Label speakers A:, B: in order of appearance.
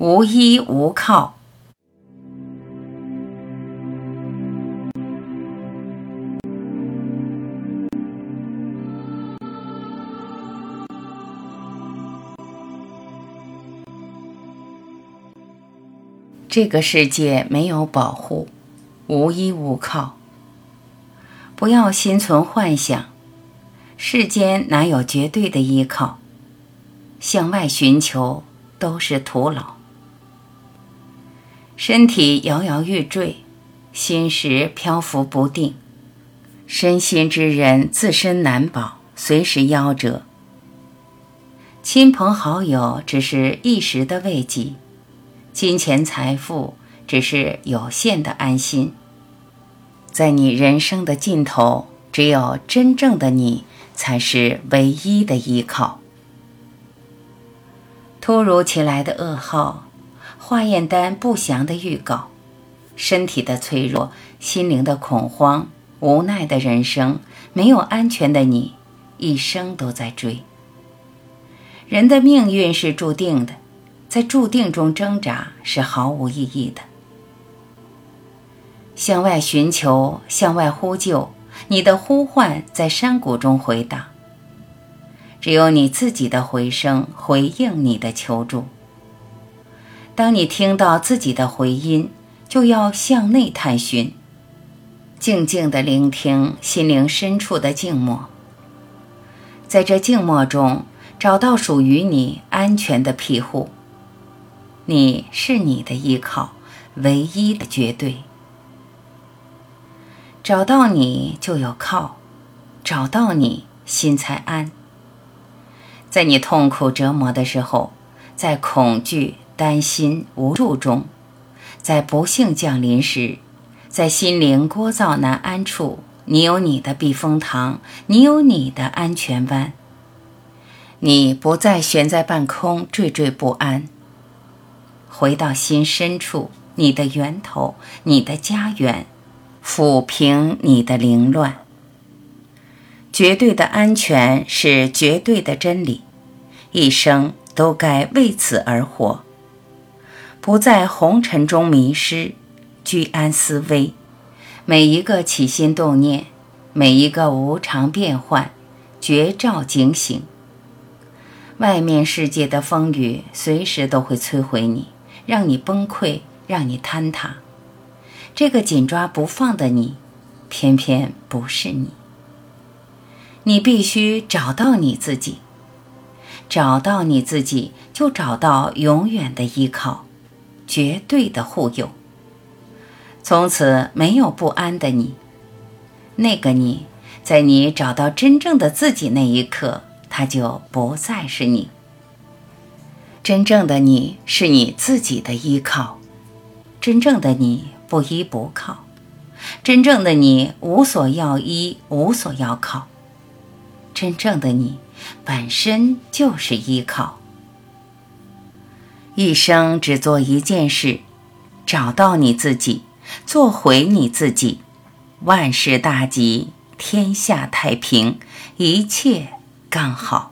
A: 无依无靠。这个世界没有保护，无依无靠。不要心存幻想，世间哪有绝对的依靠？向外寻求都是徒劳。身体摇摇欲坠，心时漂浮不定，身心之人自身难保，随时夭折。亲朋好友只是一时的慰藉。金钱财富只是有限的安心，在你人生的尽头，只有真正的你才是唯一的依靠。突如其来的噩耗，化验单不祥的预告，身体的脆弱，心灵的恐慌，无奈的人生，没有安全的你，一生都在追。人的命运是注定的。在注定中挣扎是毫无意义的。向外寻求，向外呼救，你的呼唤在山谷中回荡。只有你自己的回声回应你的求助。当你听到自己的回音，就要向内探寻，静静的聆听心灵深处的静默。在这静默中，找到属于你安全的庇护。你是你的依靠，唯一的绝对。找到你就有靠，找到你心才安。在你痛苦折磨的时候，在恐惧、担心、无助中，在不幸降临时，在心灵聒噪难安处，你有你的避风塘，你有你的安全湾。你不再悬在半空，惴惴不安。回到心深处，你的源头，你的家园，抚平你的凌乱。绝对的安全是绝对的真理，一生都该为此而活。不在红尘中迷失，居安思危。每一个起心动念，每一个无常变幻，绝照警醒。外面世界的风雨，随时都会摧毁你。让你崩溃，让你坍塌，这个紧抓不放的你，偏偏不是你。你必须找到你自己，找到你自己，就找到永远的依靠，绝对的护佑。从此没有不安的你，那个你在你找到真正的自己那一刻，他就不再是你。真正的你是你自己的依靠，真正的你不依不靠，真正的你无所要依，无所要靠，真正的你本身就是依靠。一生只做一件事，找到你自己，做回你自己，万事大吉，天下太平，一切刚好。